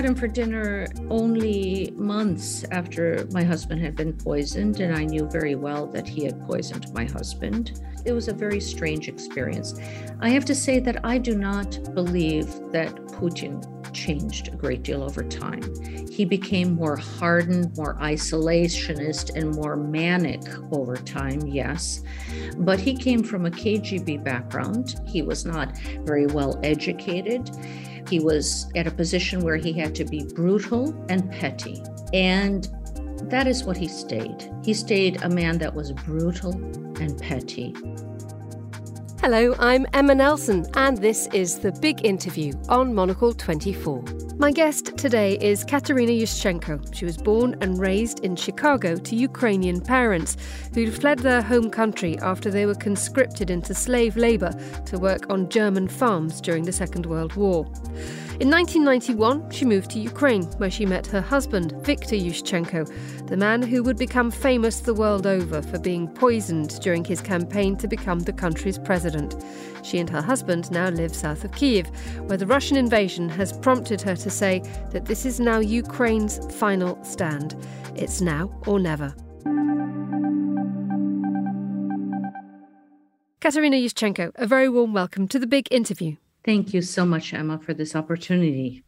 had him for dinner only months after my husband had been poisoned, and I knew very well that he had poisoned my husband. It was a very strange experience. I have to say that I do not believe that Putin changed a great deal over time. He became more hardened, more isolationist, and more manic over time, yes. But he came from a KGB background. He was not very well educated. He was at a position where he had to be brutal and petty. And that is what he stayed. He stayed a man that was brutal and petty. Hello, I'm Emma Nelson, and this is The Big Interview on Monocle 24. My guest today is Katerina Yushchenko. She was born and raised in Chicago to Ukrainian parents who'd fled their home country after they were conscripted into slave labour to work on German farms during the Second World War. In 1991, she moved to Ukraine, where she met her husband, Viktor Yushchenko, the man who would become famous the world over for being poisoned during his campaign to become the country's president. She and her husband now live south of Kiev, where the Russian invasion has prompted her to say that this is now Ukraine's final stand. It's now or never. Katerina Yushchenko, a very warm welcome to the big interview. Thank you so much, Emma, for this opportunity.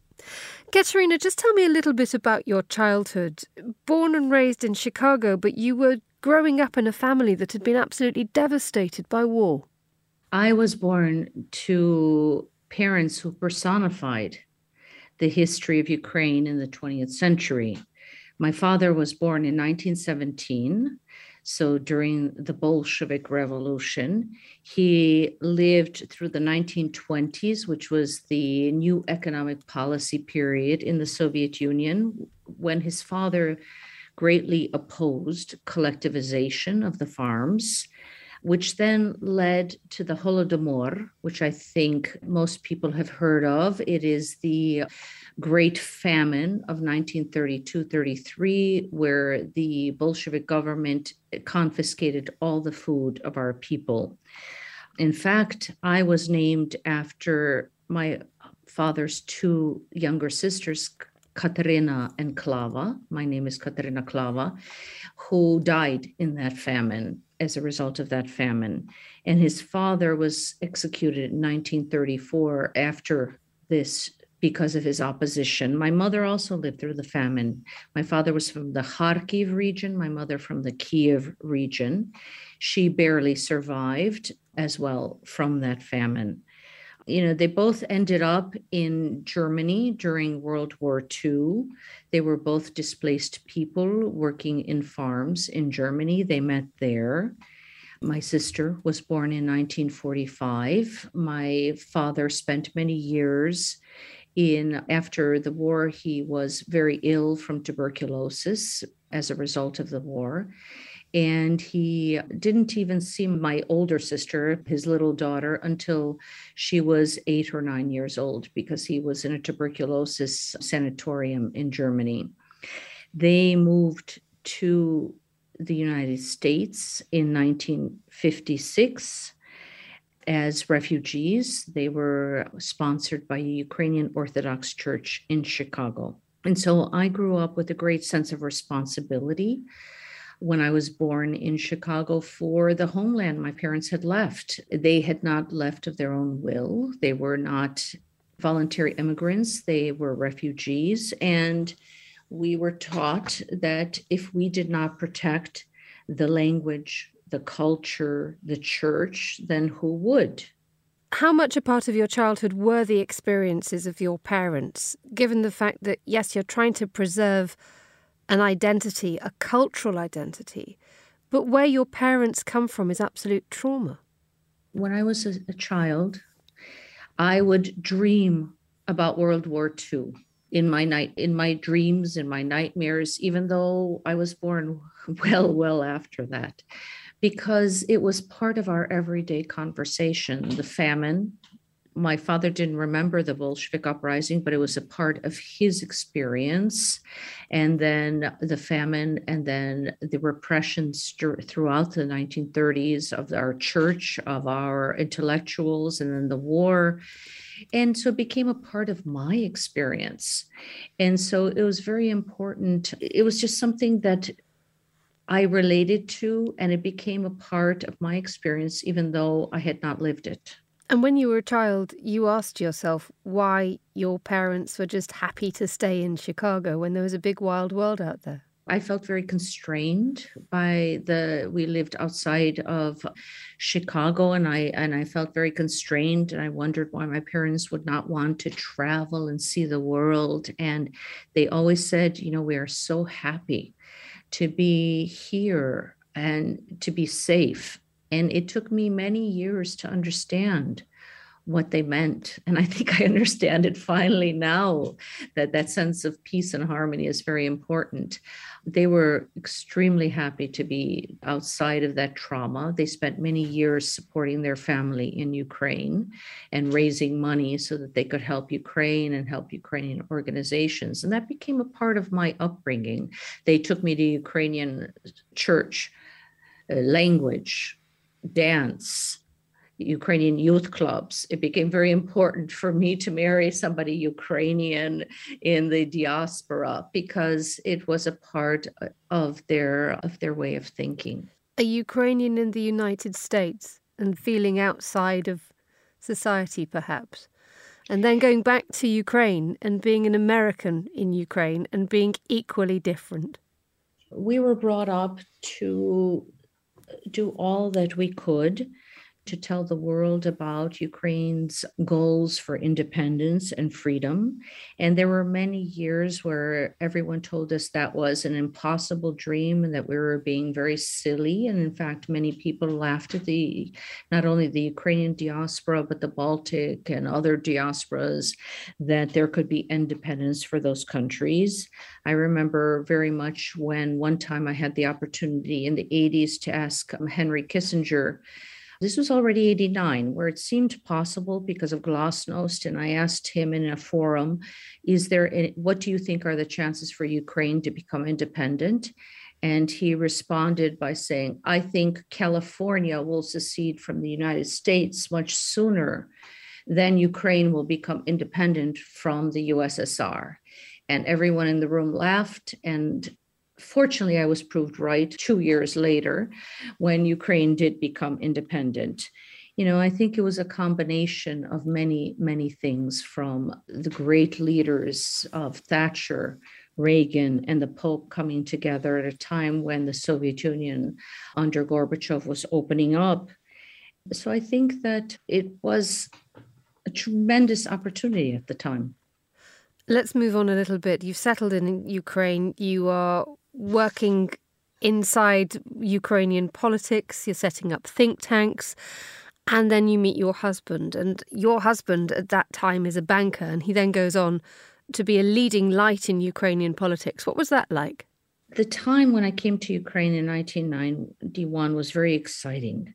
Katerina, just tell me a little bit about your childhood. Born and raised in Chicago, but you were growing up in a family that had been absolutely devastated by war. I was born to parents who personified the history of Ukraine in the 20th century. My father was born in 1917 so during the Bolshevik Revolution, he lived through the 1920s, which was the new economic policy period in the Soviet Union, when his father greatly opposed collectivization of the farms, which then led to the Holodomor, which I think most people have heard of. It is the Great Famine of 1932 33, where the Bolshevik government confiscated all the food of our people. In fact, I was named after my father's two younger sisters, Katerina and Klava. My name is Katerina Klava, who died in that famine as a result of that famine. And his father was executed in 1934 after this because of his opposition. My mother also lived through the famine. My father was from the Kharkiv region, my mother from the Kiev region. She barely survived as well from that famine. You know, they both ended up in Germany during World War II. They were both displaced people working in farms in Germany. They met there. My sister was born in 1945. My father spent many years in after the war he was very ill from tuberculosis as a result of the war and he didn't even see my older sister his little daughter until she was 8 or 9 years old because he was in a tuberculosis sanatorium in Germany they moved to the United States in 1956 as refugees. They were sponsored by a Ukrainian Orthodox Church in Chicago. And so I grew up with a great sense of responsibility when I was born in Chicago for the homeland my parents had left. They had not left of their own will, they were not voluntary immigrants, they were refugees. And we were taught that if we did not protect the language, the culture, the church, then who would? How much a part of your childhood were the experiences of your parents, given the fact that, yes, you're trying to preserve an identity, a cultural identity, but where your parents come from is absolute trauma? When I was a, a child, I would dream about World War II in my night in my dreams in my nightmares even though i was born well well after that because it was part of our everyday conversation the famine, my father didn't remember the Bolshevik uprising, but it was a part of his experience. And then the famine, and then the repressions throughout the 1930s of our church, of our intellectuals, and then the war. And so it became a part of my experience. And so it was very important. It was just something that I related to, and it became a part of my experience, even though I had not lived it. And when you were a child, you asked yourself why your parents were just happy to stay in Chicago when there was a big wild world out there. I felt very constrained by the we lived outside of Chicago and I and I felt very constrained and I wondered why my parents would not want to travel and see the world and they always said, you know, we are so happy to be here and to be safe and it took me many years to understand what they meant. And I think I understand it finally now that that sense of peace and harmony is very important. They were extremely happy to be outside of that trauma. They spent many years supporting their family in Ukraine and raising money so that they could help Ukraine and help Ukrainian organizations. And that became a part of my upbringing. They took me to Ukrainian church, uh, language, dance, Ukrainian youth clubs. It became very important for me to marry somebody Ukrainian in the diaspora because it was a part of their of their way of thinking. A Ukrainian in the United States and feeling outside of society perhaps. And then going back to Ukraine and being an American in Ukraine and being equally different. We were brought up to do all that we could to tell the world about Ukraine's goals for independence and freedom. And there were many years where everyone told us that was an impossible dream and that we were being very silly. And in fact, many people laughed at the not only the Ukrainian diaspora, but the Baltic and other diasporas that there could be independence for those countries. I remember very much when one time I had the opportunity in the 80s to ask um, Henry Kissinger. This was already 89, where it seemed possible because of Glasnost. And I asked him in a forum, is there, any, what do you think are the chances for Ukraine to become independent? And he responded by saying, I think California will secede from the United States much sooner than Ukraine will become independent from the USSR. And everyone in the room laughed. And fortunately, I was proved right two years later when Ukraine did become independent. You know, I think it was a combination of many, many things from the great leaders of Thatcher, Reagan, and the Pope coming together at a time when the Soviet Union under Gorbachev was opening up. So I think that it was a tremendous opportunity at the time. Let's move on a little bit. You've settled in Ukraine. You are working inside Ukrainian politics. You're setting up think tanks. And then you meet your husband. And your husband at that time is a banker. And he then goes on to be a leading light in Ukrainian politics. What was that like? The time when I came to Ukraine in 1991 was very exciting.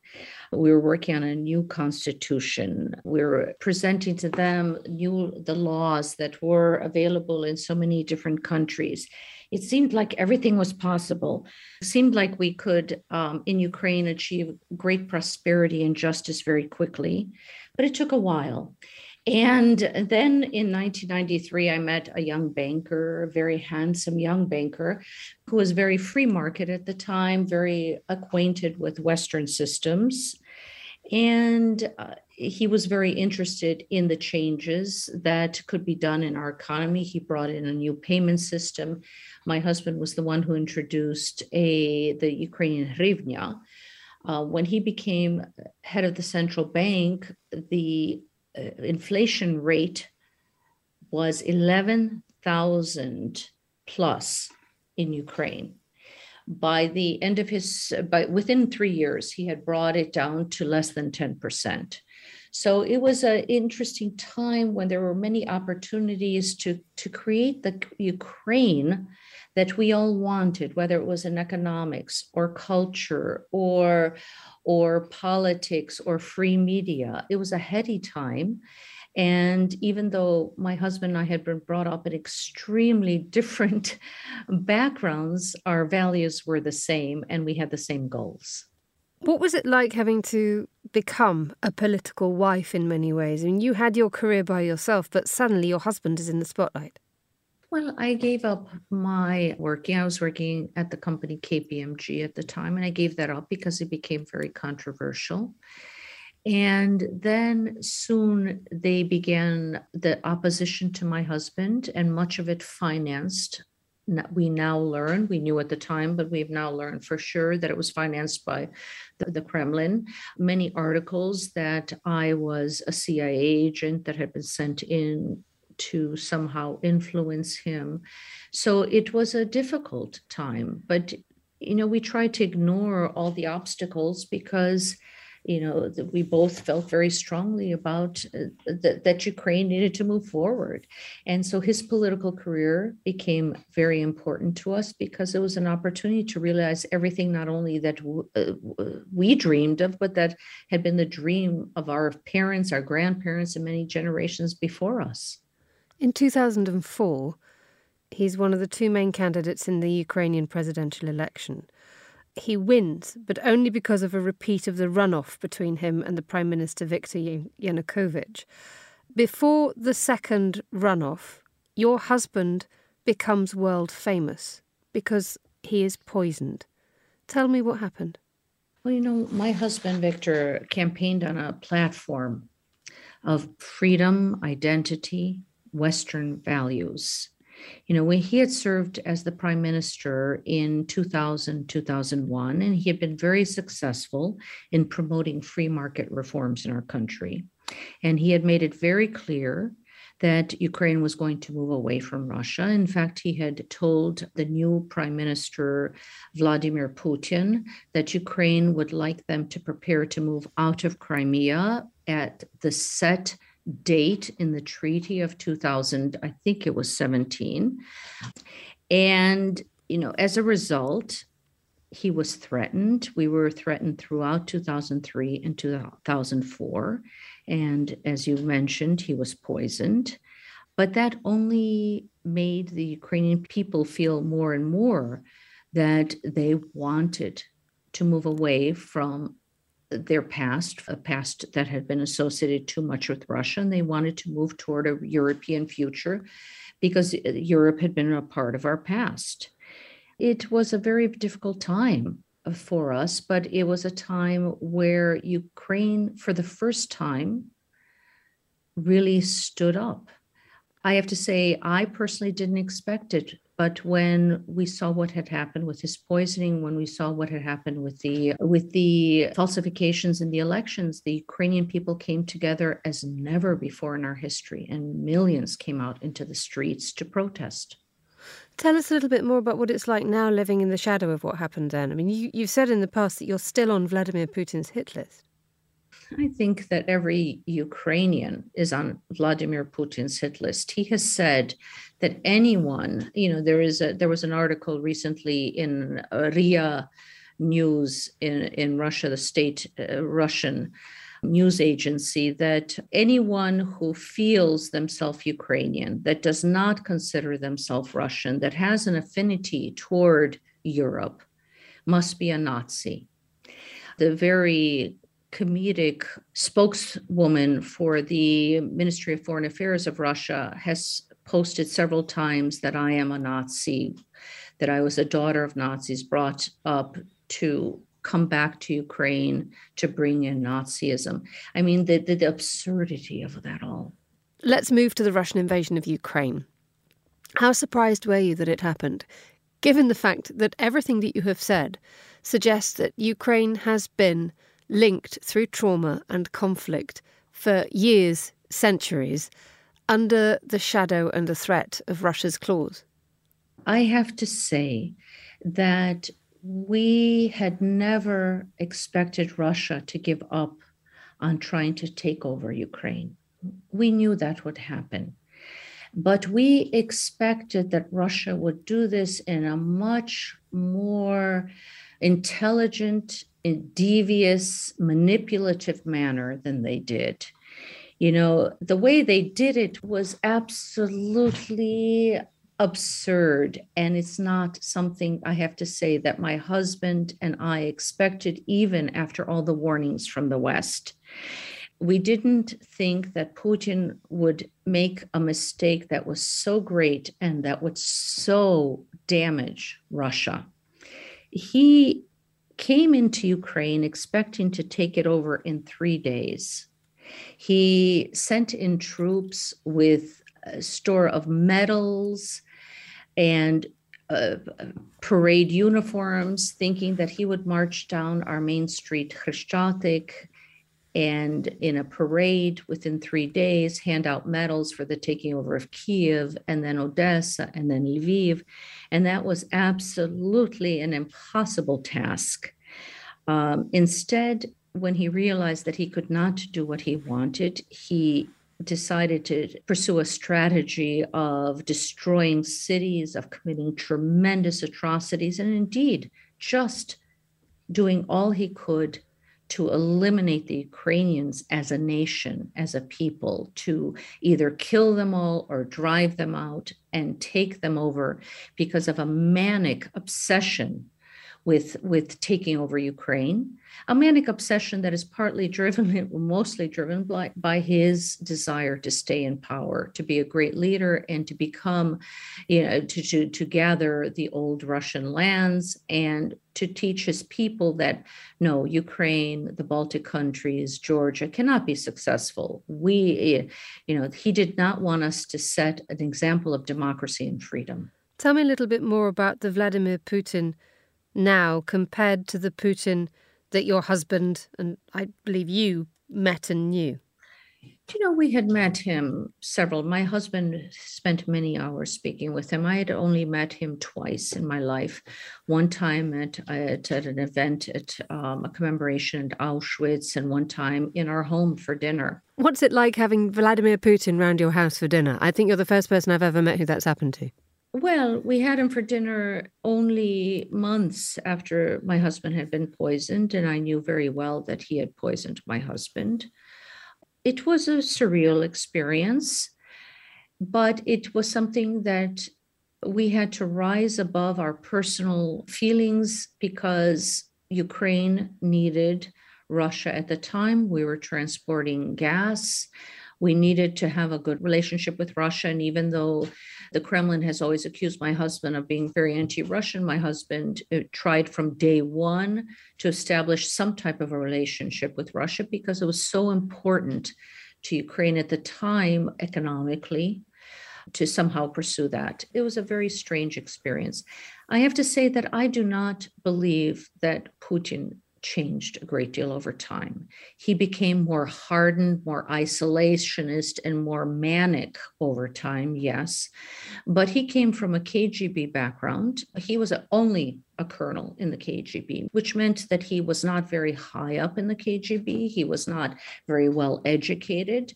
We were working on a new constitution. We were presenting to them new the laws that were available in so many different countries. It seemed like everything was possible. It seemed like we could, um, in Ukraine, achieve great prosperity and justice very quickly, but it took a while. And then in 1993, I met a young banker, a very handsome young banker who was very free market at the time, very acquainted with Western systems. And uh, he was very interested in the changes that could be done in our economy. He brought in a new payment system. My husband was the one who introduced a the Ukrainian hryvnia. Uh, when he became head of the central bank, the Uh, inflation rate was 11,000 plus in Ukraine. By the end of his, by within three years, he had brought it down to less than 10%. So it was an interesting time when there were many opportunities to, to create the Ukraine that we all wanted, whether it was in economics or culture or or politics or free media. It was a heady time. And even though my husband and I had been brought up in extremely different backgrounds, our values were the same and we had the same goals. What was it like having to become a political wife in many ways? I mean, you had your career by yourself, but suddenly your husband is in the spotlight. Well, I gave up my working. I was working at the company KPMG at the time, and I gave that up because it became very controversial. And then soon they began the opposition to my husband, and much of it financed. We now learn, we knew at the time, but we've now learned for sure that it was financed by the, the Kremlin. Many articles that I was a CIA agent that had been sent in to somehow influence him. So it was a difficult time, but you know, we tried to ignore all the obstacles because you know we both felt very strongly about uh, that, that ukraine needed to move forward and so his political career became very important to us because it was an opportunity to realize everything not only that w- uh, we dreamed of but that had been the dream of our parents our grandparents and many generations before us in 2004, he's one of the two main candidates in the Ukrainian presidential election. He wins, but only because of a repeat of the runoff between him and the Prime Minister Viktor Yanukovych. Before the second runoff, your husband becomes world famous because he is poisoned. Tell me what happened. Well, you know, my husband Victor campaigned on a platform of freedom, identity, Western values. You know, when he had served as the prime minister in 2000, 2001, and he had been very successful in promoting free market reforms in our country. And he had made it very clear that Ukraine was going to move away from Russia. In fact, he had told the new Prime Minister Vladimir Putin that Ukraine would like them to prepare to move out of Crimea at the set date in the treaty of 2000, I think it was 17. And, you know, as a result, he was threatened. We were threatened throughout 2003 and 2004. And as you mentioned, he was poisoned. But that only made the Ukrainian people feel more and more that they wanted to move away from their past, a past that had been associated too much with Russia, and they wanted to move toward a European future because uh, Europe had been a part of our past. It was a very difficult time uh, for us, but it was a time where Ukraine, for the first time, really stood up. I have to say, I personally didn't expect it but when we saw what had happened with his poisoning, when we saw what had happened with the with the falsifications in the elections, the Ukrainian people came together as never before in our history, and millions came out into the streets to protest. Tell us a little bit more about what it's like now living in the shadow of what happened then. I mean, you, you've said in the past that you're still on Vladimir Putin's hit list. I think that every Ukrainian is on Vladimir Putin's hit list. He has said that anyone, you know, there is a there was an article recently in RIA News in in Russia, the state uh, Russian news agency, that anyone who feels themselves Ukrainian, that does not consider themselves Russian, that has an affinity toward Europe, must be a Nazi. The very comedic spokeswoman for the Ministry of Foreign Affairs of Russia has posted several times that I am a Nazi, that I was a daughter of Nazis brought up to come back to Ukraine to bring in Nazism. I mean, the, the, the absurdity of that all. Let's move to the Russian invasion of Ukraine. How surprised were you that it happened, given the fact that everything that you have said suggests that Ukraine has been linked through trauma and conflict for years, centuries, under the shadow and the threat of Russia's claws? I have to say that we had never expected Russia to give up on trying to take over Ukraine. We knew that would happen. But we expected that Russia would do this in a much more intelligent, eh, devious, manipulative manner than they did. You know, the way they did it was absolutely absurd. And it's not something I have to say that my husband and I expected, even after all the warnings from the West. We didn't think that Putin would make a mistake that was so great and that would so damage Russia. He came into Ukraine expecting to take it over in three days. He sent in troops with a store of medals and uh, parade uniforms, thinking that he would march down our main street, Khreshchatyk, and in a parade within three days, hand out medals for the taking over of Kiev and then Odessa and then Lviv. And that was absolutely an impossible task. Um, instead, when he realized that he could not do what he wanted, he decided to pursue a strategy of destroying cities, of committing tremendous atrocities, and indeed just doing all he could to eliminate the Ukrainians as a nation, as a people, to either kill them all or drive them out and take them over because of a manic obsession with with taking over Ukraine, a manic obsession that is partly driven, mostly driven by, by his desire to stay in power, to be a great leader, and to become, you know, to to to gather the old Russian lands and to teach his people that no, Ukraine, the Baltic countries, Georgia cannot be successful. We, eh, you know, he did not want us to set an example of democracy and freedom. Tell me a little bit more about the Vladimir Putin now compared to the Putin that your husband and I believe you met and knew? You know, we had met him several. My husband spent many hours speaking with him. I had only met him twice in my life. One time at, at, at an event at um, a commemoration at Auschwitz, and one time in our home for dinner. What's it like having Vladimir Putin round your house for dinner? I think you're the first person I've ever met who that's happened to. Well, we had him for dinner only months after my husband had been poisoned, and I knew very well that he had poisoned my husband. It was a surreal experience, but it was something that we had to rise above our personal feelings because Ukraine needed Russia at the time. We were transporting gas. We needed to have a good relationship with Russia. And even though the Kremlin has always accused my husband of being very anti Russian. My husband uh, tried from day one to establish some type of a relationship with Russia because it was so important to Ukraine at the time economically to somehow pursue that. It was a very strange experience. I have to say that I do not believe that Putin changed a great deal over time. He became more hardened, more isolationist, and more manic over time, yes. But he came from a KGB background. He was only a colonel in the KGB, which meant that he was not very high up in the KGB. He was not very well educated.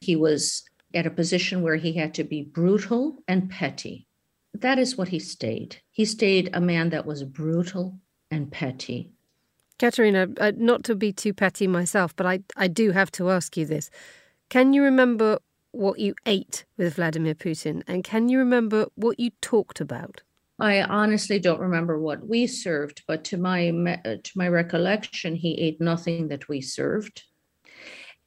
He was at a position where he had to be brutal and petty. That is what he stayed. He stayed a man that was brutal and petty Katerina, uh, not to be too petty myself, but I, I do have to ask you this. Can you remember what you ate with Vladimir Putin? And can you remember what you talked about? I honestly don't remember what we served, but to my to my recollection, he ate nothing that we served,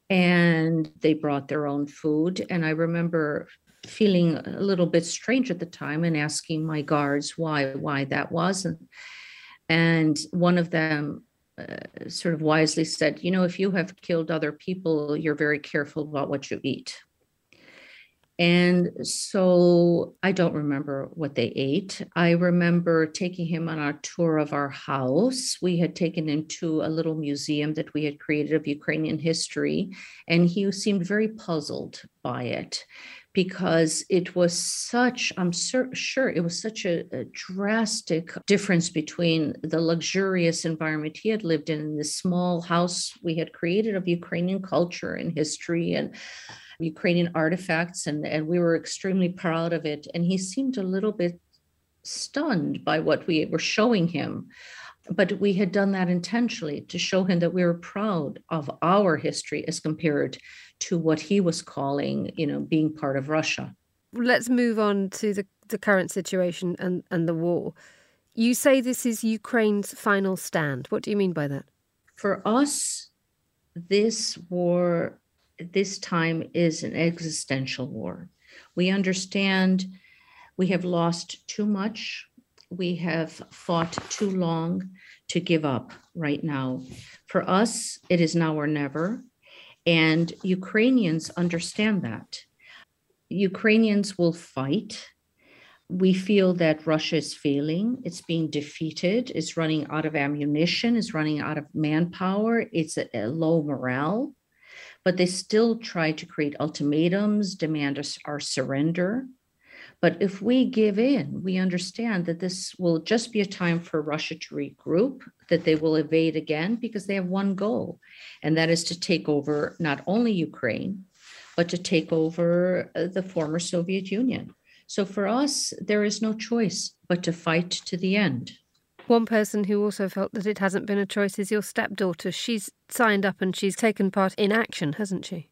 and they brought their own food. And I remember feeling a little bit strange at the time and asking my guards why why that was, and and one of them uh, sort of wisely said, you know, if you have killed other people, you're very careful about what you eat. And so I don't remember what they ate. I remember taking him on a tour of our house. We had taken him to a little museum that we had created of Ukrainian history, and he seemed very puzzled by it because it was such, I'm sur- sure it was such a, a, drastic difference between the luxurious environment he had lived in, in this small house we had created of Ukrainian culture and history and Ukrainian artifacts, and, and we were extremely proud of it. And he seemed a little bit stunned by what we were showing him. But we had done that intentionally to show him that we were proud of our history as compared to what he was calling, you know, being part of Russia. Let's move on to the, the current situation and, and the war. You say this is Ukraine's final stand. What do you mean by that? For us, this war, this time is an existential war. We understand we have lost too much. We have fought too long to give up right now. For us, it is now or never. And Ukrainians understand that. Ukrainians will fight. We feel that Russia is failing, it's being defeated, it's running out of ammunition, it's running out of manpower, it's a, a low morale. But they still try to create ultimatums, demand our surrender. But if we give in, we understand that this will just be a time for Russia to regroup, that they will evade again because they have one goal, and that is to take over not only Ukraine, but to take over uh, the former Soviet Union. So for us, there is no choice but to fight to the end. One person who also felt that it hasn't been a choice is your stepdaughter. She's signed up and she's taken part in action, hasn't she?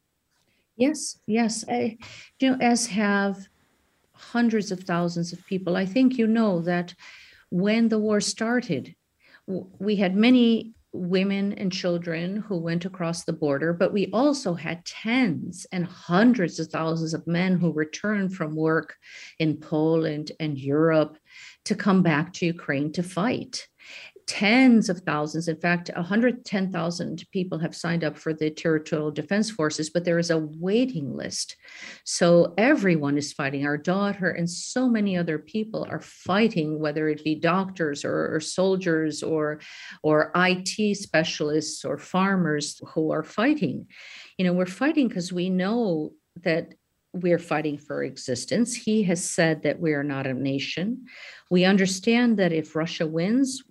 Yes, yes. I, you know, as have hundreds of thousands of people. I think you know that when the war started, we had many women and children who went across the border, but we also had tens and hundreds of thousands of men who returned from work in Poland and Europe to come back to Ukraine to fight tens of thousands. In fact, 110,000 people have signed up for the territorial defense forces, but there is a waiting list. So everyone is fighting. Our daughter and so many other people are fighting, whether it be doctors or, or soldiers or, or IT specialists or farmers who are fighting. You know, we're fighting because we know that we're fighting for existence. He has said that we are not a nation. We understand that if Russia wins,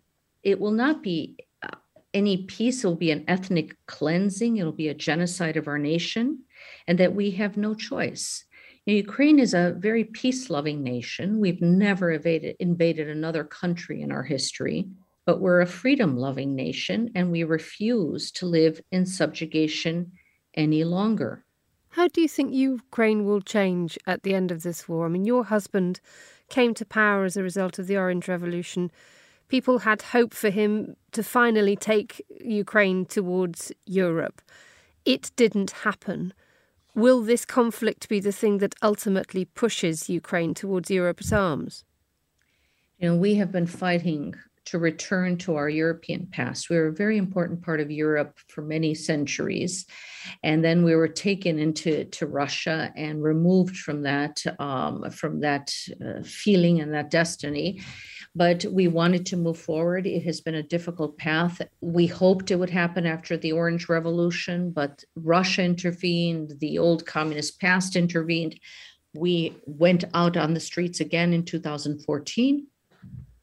it will not be uh, any peace, it will be an ethnic cleansing, it'll be a genocide of our nation, and that we have no choice. Ukraine is a very peace loving nation. We've never evaded, invaded another country in our history, but we're a freedom loving nation and we refuse to live in subjugation any longer. How do you think Ukraine will change at the end of this war? I mean, your husband came to power as a result of the Orange Revolution people had hope for him to finally take Ukraine towards Europe. It didn't happen. Will this conflict be the thing that ultimately pushes Ukraine towards Europe's arms? You know, we have been fighting to return to our European past. We were a very important part of Europe for many centuries. And then we were taken into to Russia and removed from that, um, from that uh, feeling and that destiny but we wanted to move forward. It has been a difficult path. We hoped it would happen after the Orange Revolution, but Russia intervened, the old communist past intervened. We went out on the streets again in 2014,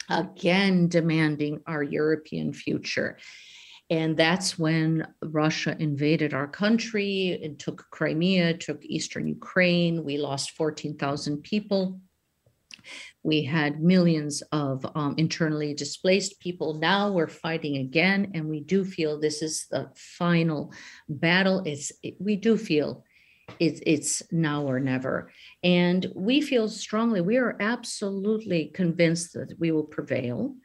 again demanding our European future. And that's when Russia invaded our country and took Crimea, took eastern Ukraine. We lost 14,000 people. We had millions of um, internally displaced people. Now we're fighting again, and we do feel this is the final battle. It's it, we do feel it's it's now or never, and we feel strongly. We are absolutely convinced that we will prevail.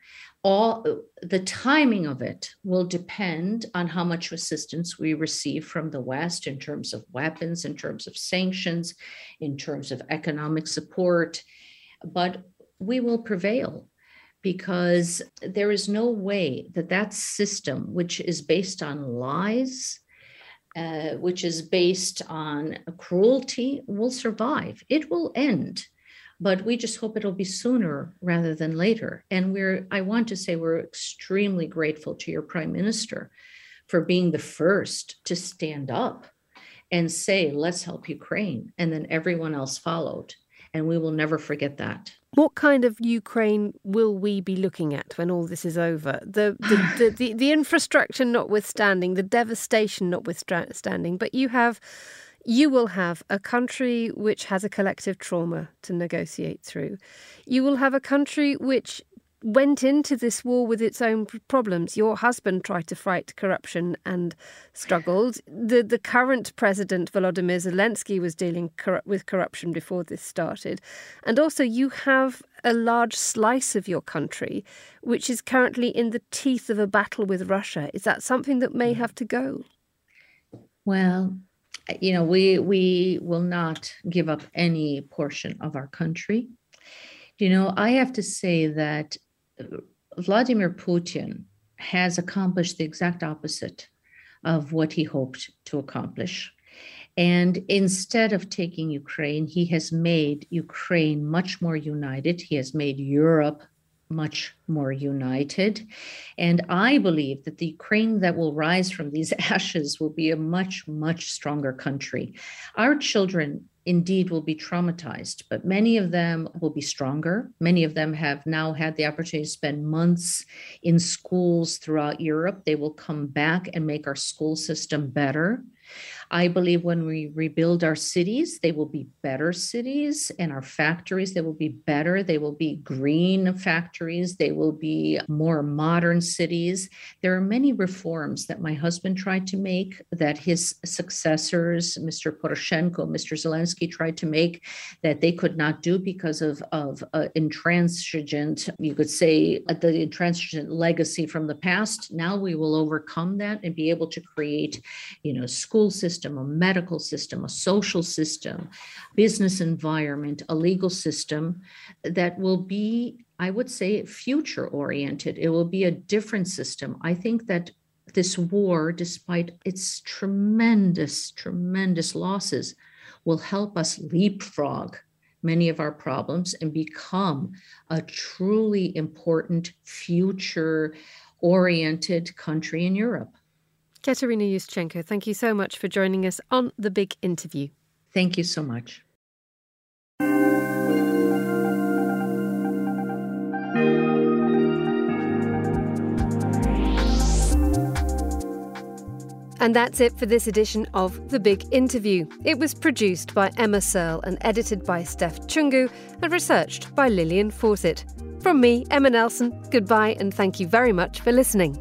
All the timing of it will depend on how much assistance we receive from the West in terms of weapons, in terms of sanctions, in terms of economic support but we will prevail because there is no way that that system, which is based on lies, uh, which is based on cruelty, will survive. It will end, but we just hope it'll be sooner rather than later. And we're, I want to say, we're extremely grateful to your prime minister for being the first to stand up and say, let's help Ukraine. And then everyone else followed and we will never forget that. What kind of Ukraine will we be looking at when all this is over? The the, the, the, the infrastructure notwithstanding, the devastation notwithstanding, but you have you will have a country which has a collective trauma to negotiate through. You will have a country which went into this war with its own problems. Your husband tried to fight corruption and struggled. The the current president Volodymyr Zelensky was dealing cor- with corruption before this started, and also you have a large slice of your country which is currently in the teeth of a battle with Russia. Is that something that may have to go? Well, you know, we we will not give up any portion of our country. You know, I have to say that Vladimir Putin has accomplished the exact opposite of what he hoped to accomplish. And instead of taking Ukraine, he has made Ukraine much more united. He has made Europe much more united. And I believe that the Ukraine that will rise from these ashes will be a much, much stronger country. Our children indeed will be traumatized, but many of them will be stronger. Many of them have now had the opportunity to spend months in schools throughout Europe. They will come back and make our school system better. I believe when we rebuild our cities, they will be better cities, and our factories, they will be better. They will be green factories. They will be more modern cities. There are many reforms that my husband tried to make, that his successors, Mr. Poroshenko, Mr. Zelensky, tried to make, that they could not do because of, of uh, intransigent, you could say, uh, the intransigent legacy from the past. Now we will overcome that and be able to create, you know, school systems system, a medical system, a social system, business environment, a legal system that will be, I would say, future oriented. It will be a different system. I think that this war, despite its tremendous, tremendous losses, will help us leapfrog many of our problems and become a truly important future oriented country in Europe. Katerina Yushchenko, thank you so much for joining us on The Big Interview. Thank you so much. And that's it for this edition of The Big Interview. It was produced by Emma Searle and edited by Steph Chungu and researched by Lillian Fawcett. From me, Emma Nelson, goodbye and thank you very much for listening.